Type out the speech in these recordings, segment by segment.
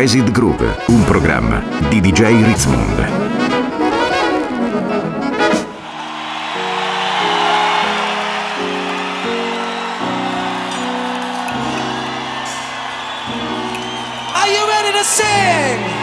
Jazzid Groove, un programma di DJ Ritzmond. to be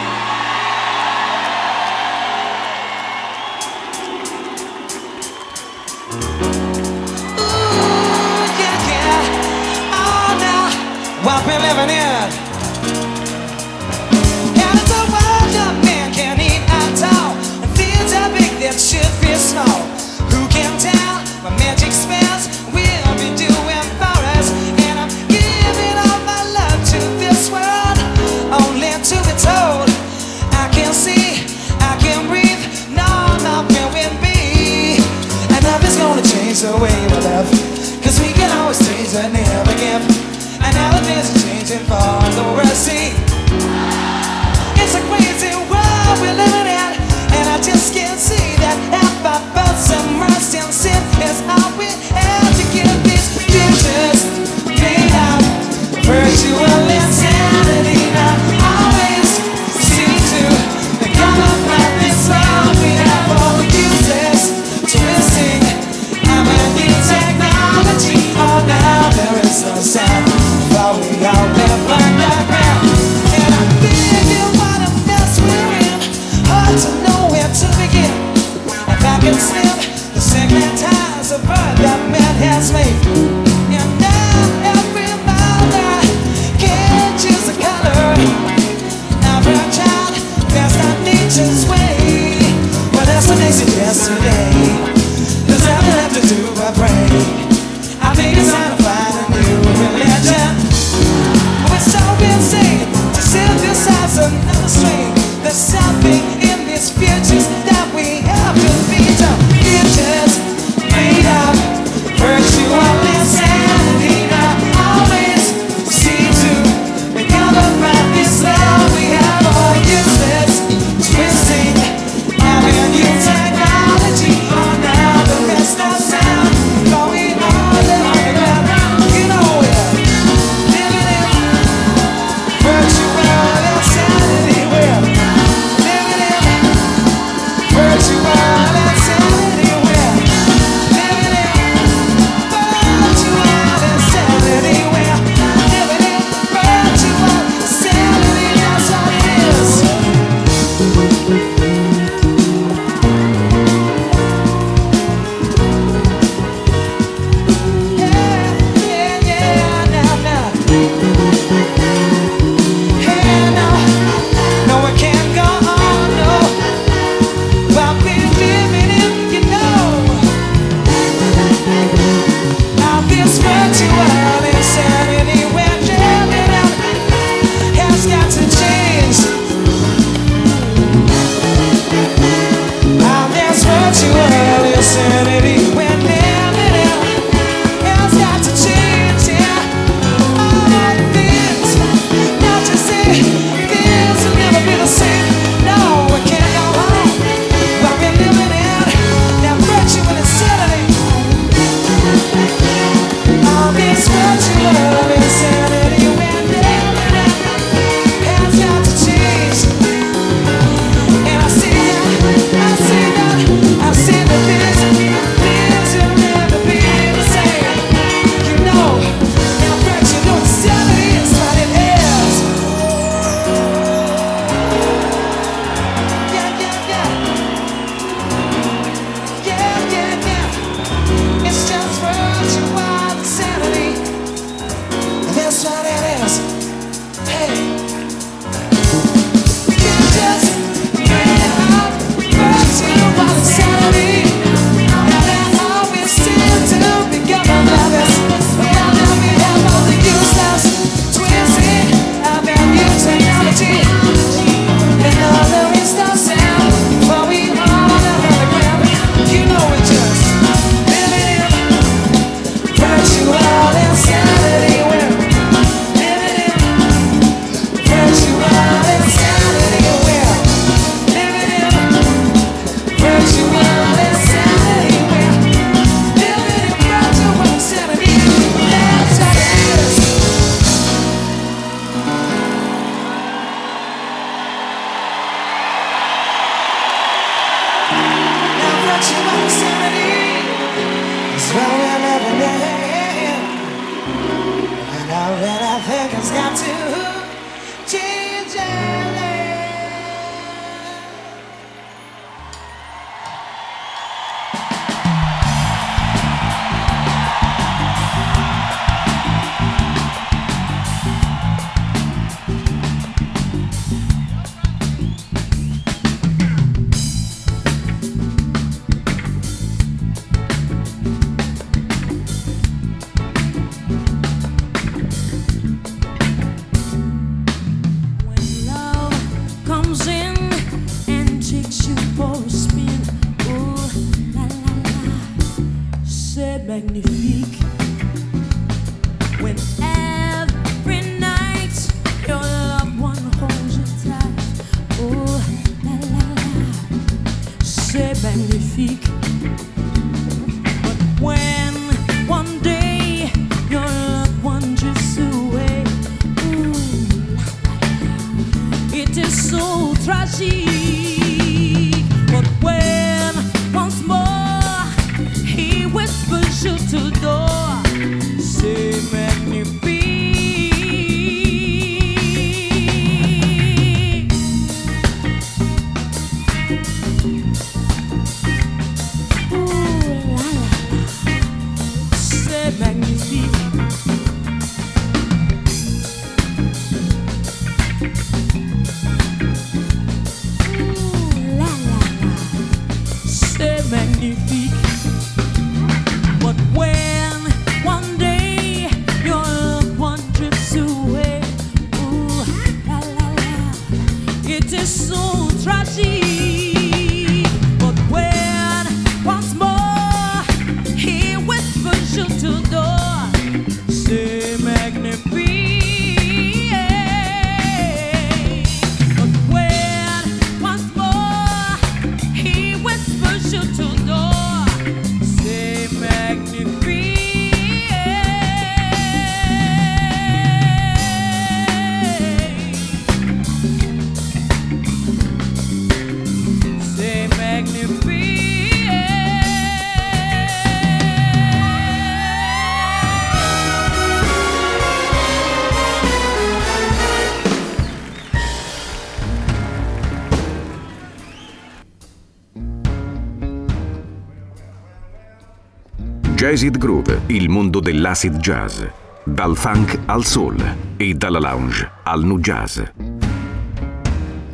Jazz Groove, il mondo dell'acid jazz. Dal funk al soul e dalla lounge al nu jazz.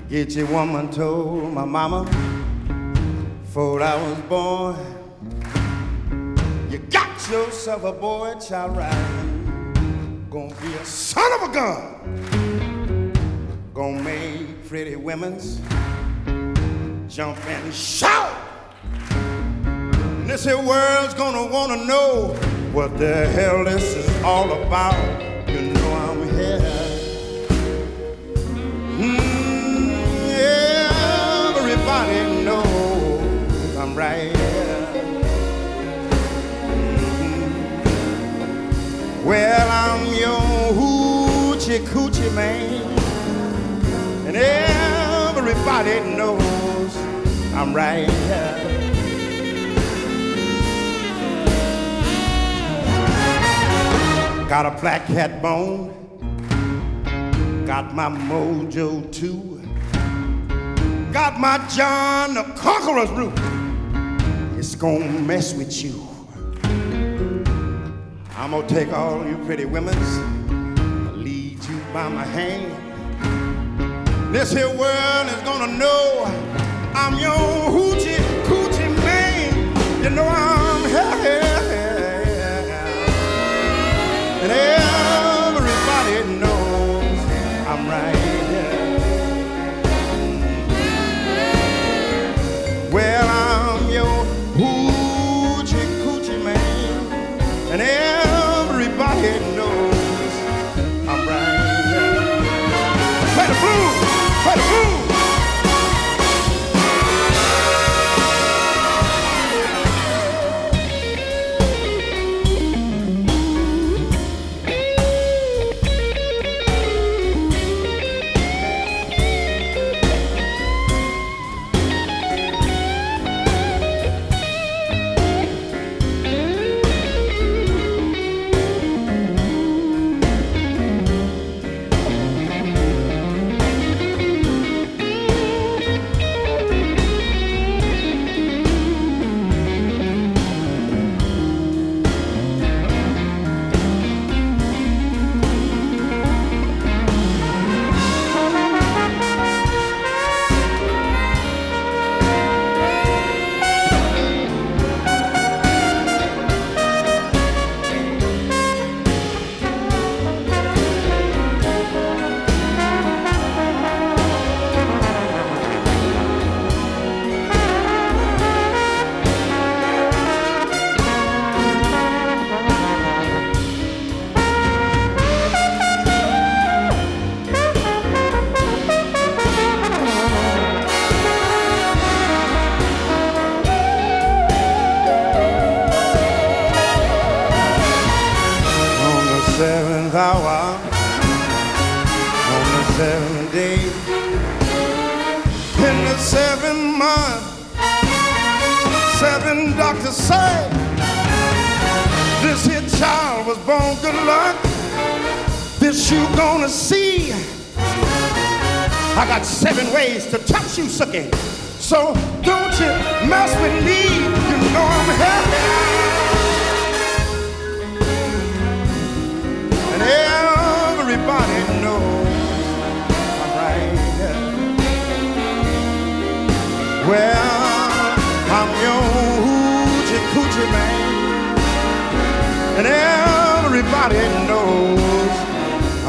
Your woman told my mama before I was born. You got yourself a boy child right. Gonna be a son of a gun. Gonna make pretty women's jump and shout. This here world's gonna wanna know what the hell this is all about. You know I'm here. Mm, everybody knows I'm right here. Mm-hmm. Well, I'm your hoochie coochie man. And everybody knows I'm right here. Got a black cat bone, got my mojo too, got my John the Conqueror's root. It's gonna mess with you. I'm gonna take all you pretty women's, lead you by my hand. This here world is gonna know I'm your hoochie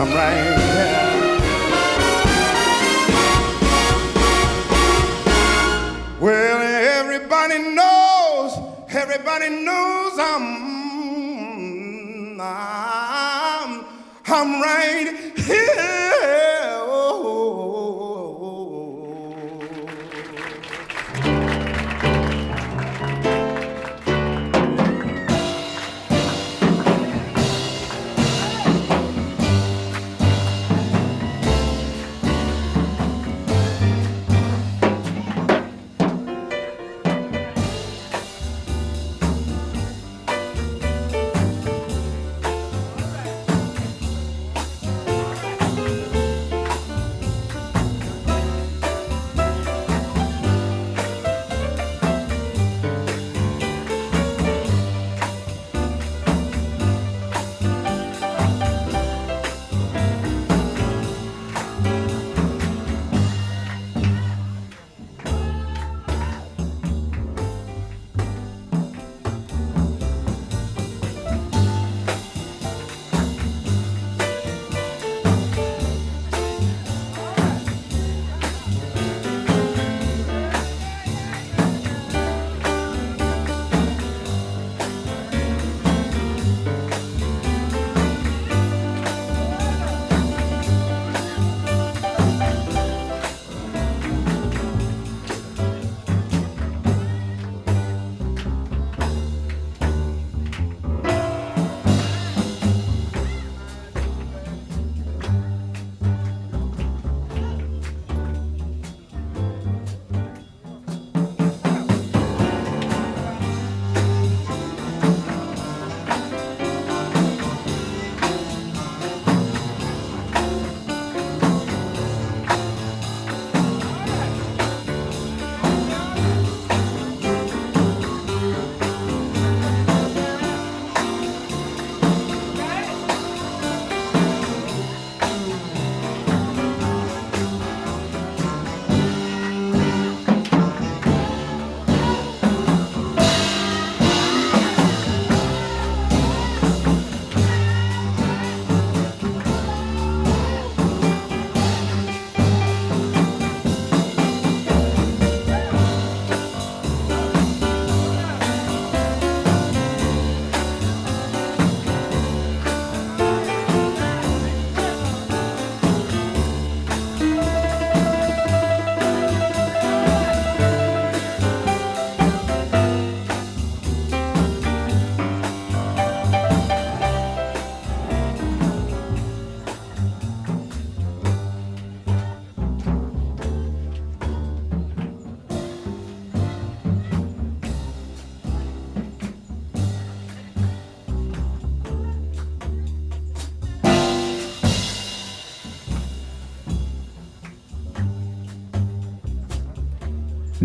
I'm right here. Well, everybody knows, everybody knows I'm, I'm, I'm right here.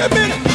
Give me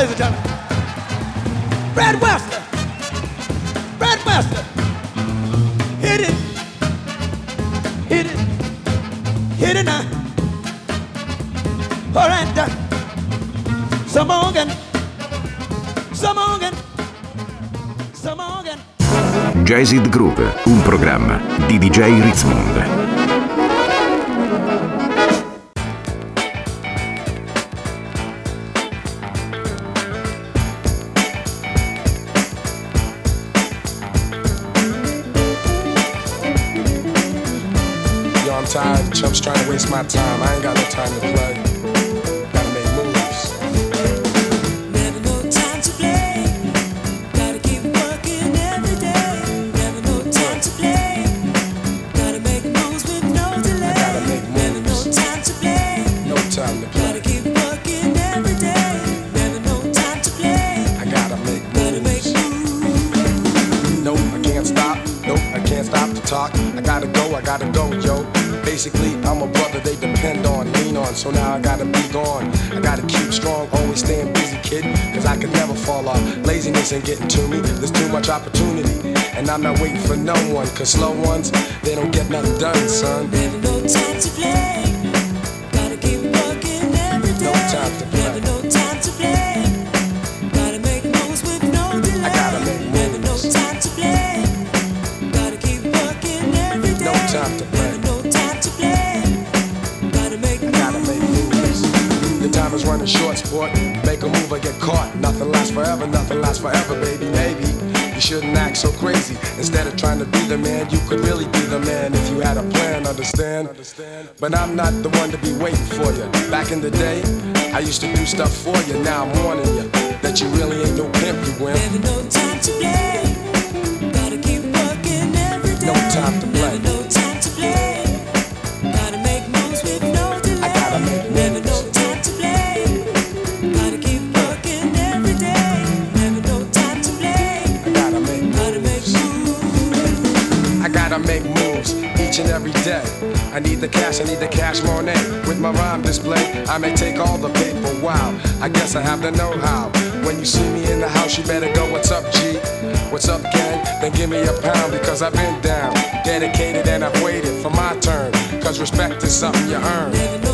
ladies and gentlemen. Brad Webster. Brad Webster. Hit it. Hit it. Hit it now. All right. Some organ. Some organ. Some organ. Jazzed Groove, un programma di DJ Ritzmond. Ain't getting to me, there's too much opportunity. And I'm not waiting for no one, cause slow ones, they don't get nothing done, son. So crazy. Instead of trying to be the man, you could really be the man if you had a plan, understand? But I'm not the one to be waiting for you. Back in the day, I used to do stuff for you. Now I'm warning you that you really ain't no pimp, you wimp. Never no time to play. Gotta keep working every day. No time to make moves each and every day. I need the cash, I need the cash money. With my rhyme display, I may take all the paper. Wow, I guess I have the know how. When you see me in the house, you better go, What's up, G? What's up, gang? Then give me a pound because I've been down, dedicated, and I've waited for my turn. Cause respect is something you earn.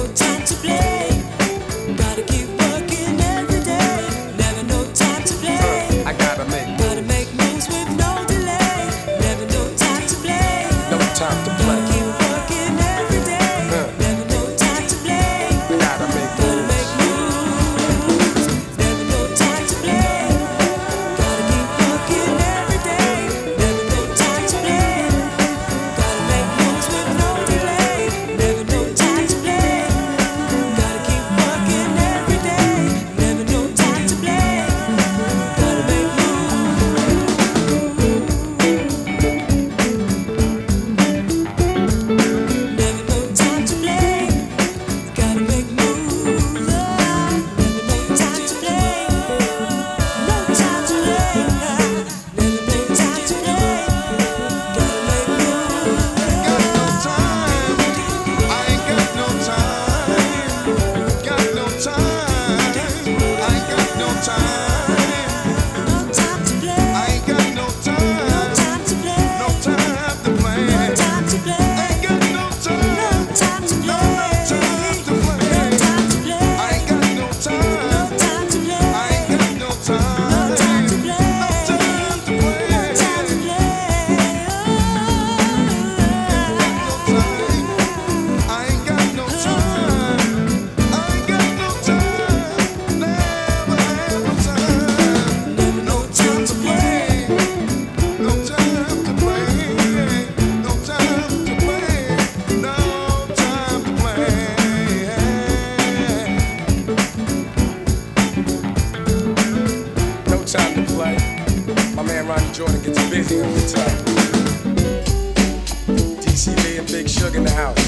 The house.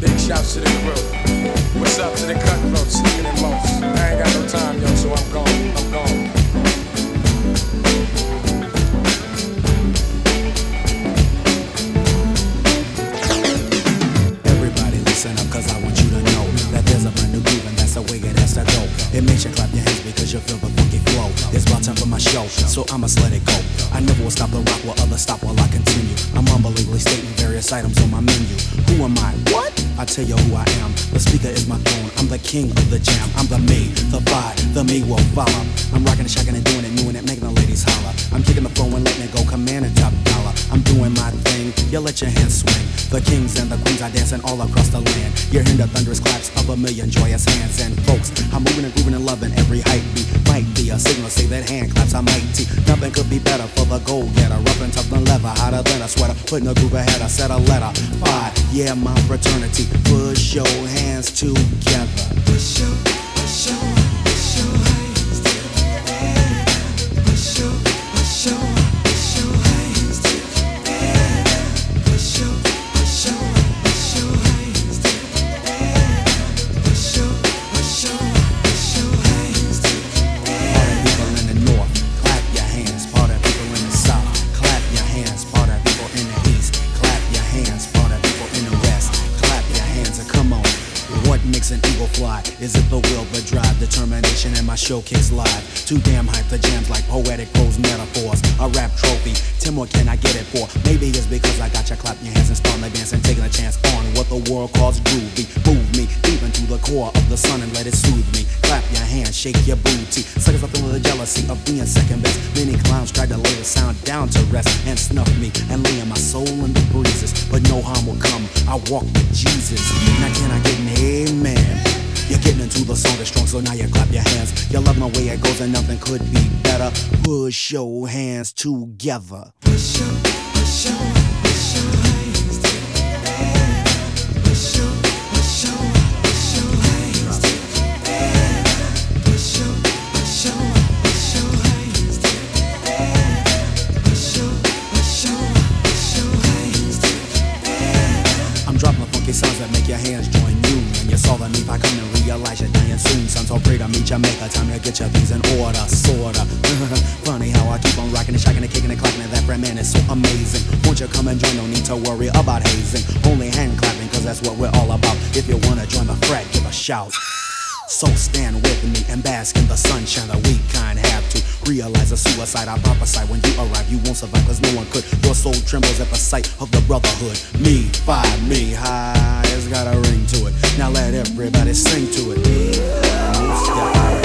Big shouts to the crew. What's up to the cutthroat, sneaking in most? I ain't got no time, yo, so I'm gone. I'm gone. Tell you who I am. The speaker is my throne. I'm the king of the jam. I'm the me, the vibe, the me will follow. I'm rocking and shacking and doing it, doing it, making the ladies holler. I'm kicking the flow and letting it go, commanding top dollar. I'm doing my thing, you let your hands swing. The kings and the queens are dancing all across the land. You're hearing the thunderous claps of a million joyous hands. And folks, I'm moving and grooving and loving every hype beat. Might be a signal, say that hand claps are mighty. Nothing could be better for the goal getter. Rough and tough than leather, hotter than a sweater. Putting a groove ahead, I said a letter. Five, yeah, my fraternity. Push your hands together. Push your, push your, Too damn hype for jams like poetic prose metaphors. A rap together. Push your, push your, your your, your, your your, your, your your, your, your. I'm dropping funky sounds that make your hands join you. And you saw the if I come and realize you're dying soon. Son, so pray to meet you, make a time to get your things in order, that's what we're all about. If you wanna join the frat, give a shout. So stand with me and bask in the sunshine. that we kind have to realize a suicide. I prophesy when you arrive, you won't survive cause no one could. Your soul trembles at the sight of the brotherhood. Me, five, me, high. It's got a ring to it. Now let everybody sing to it. Most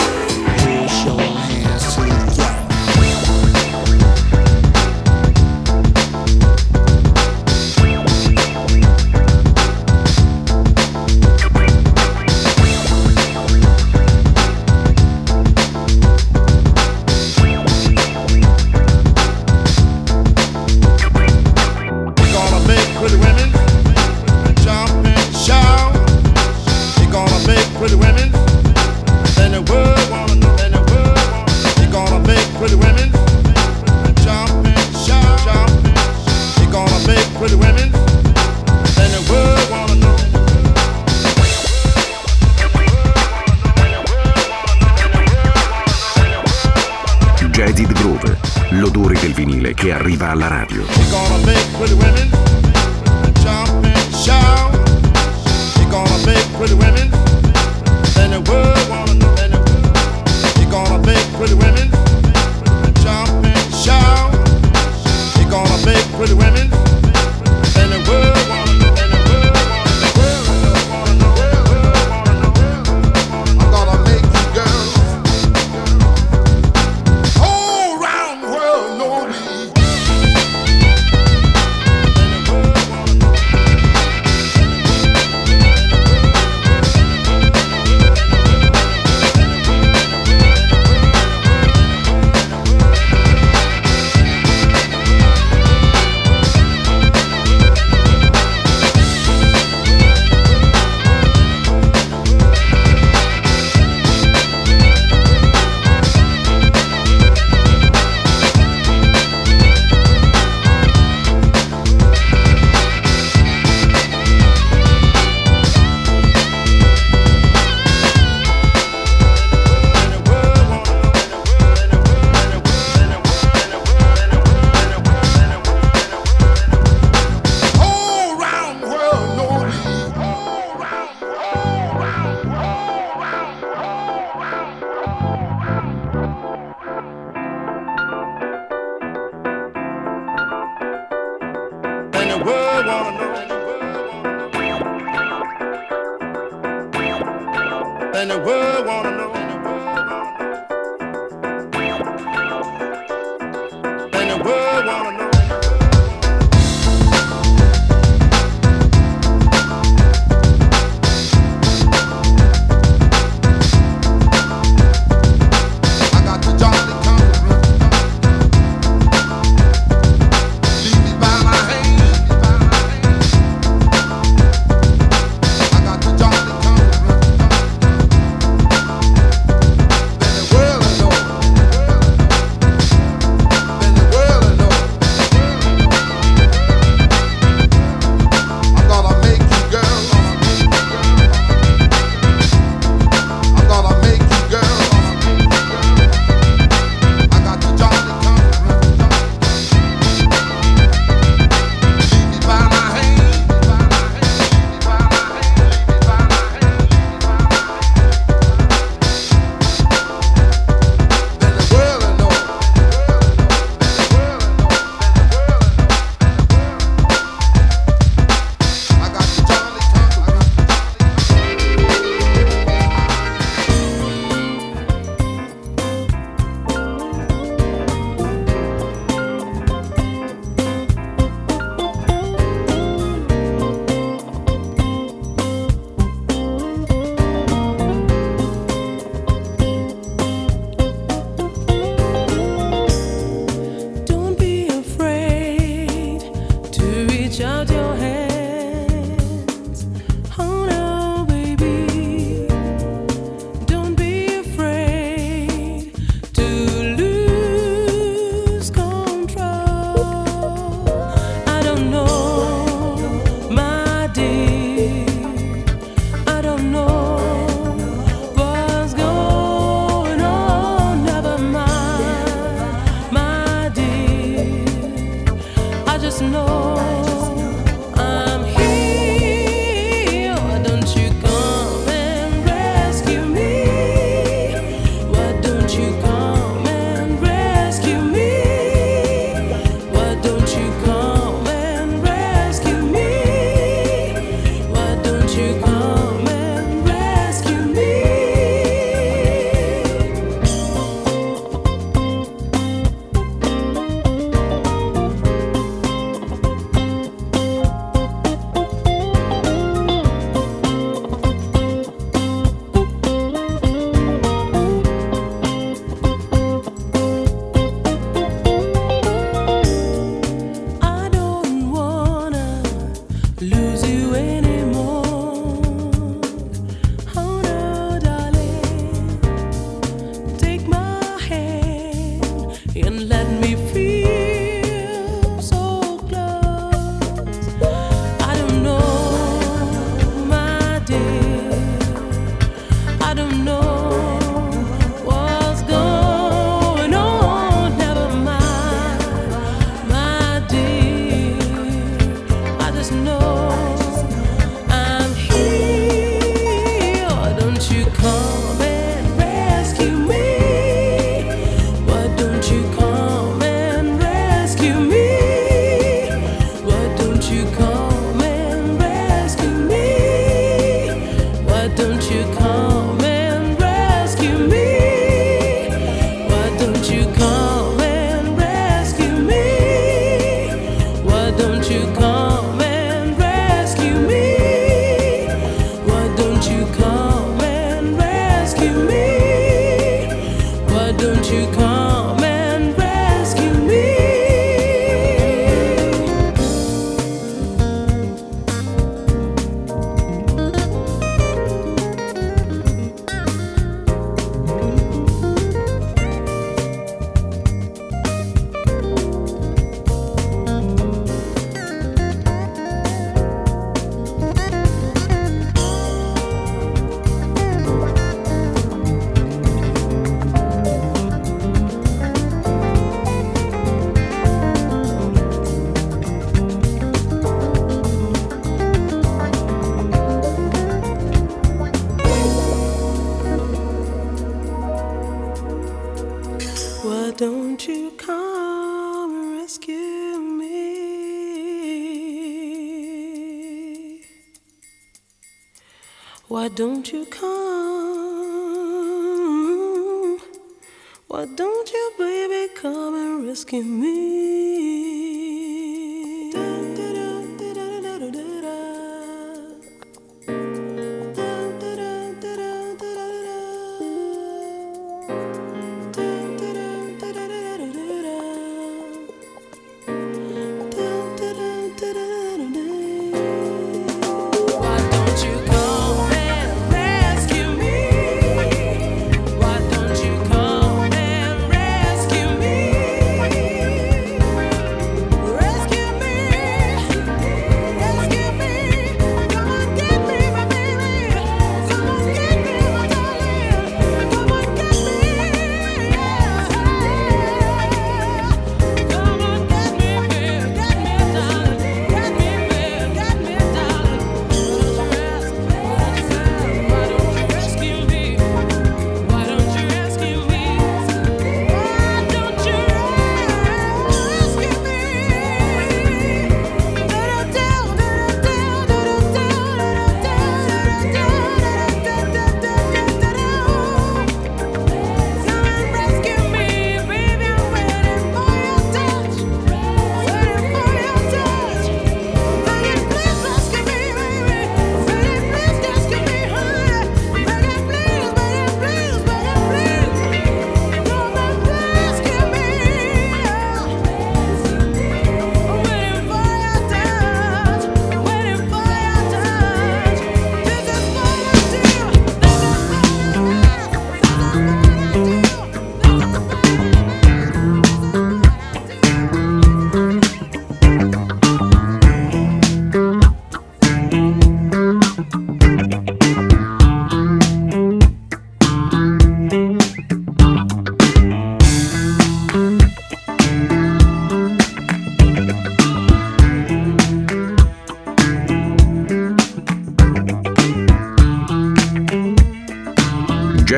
Don't you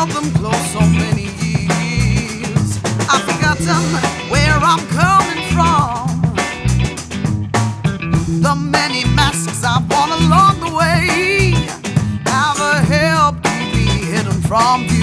held them close so many years. I've forgotten where I'm coming from. The many masks I've worn along the way have helped keep me hidden from you.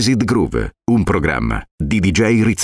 Acid Groove, un programma di DJ Rizzo.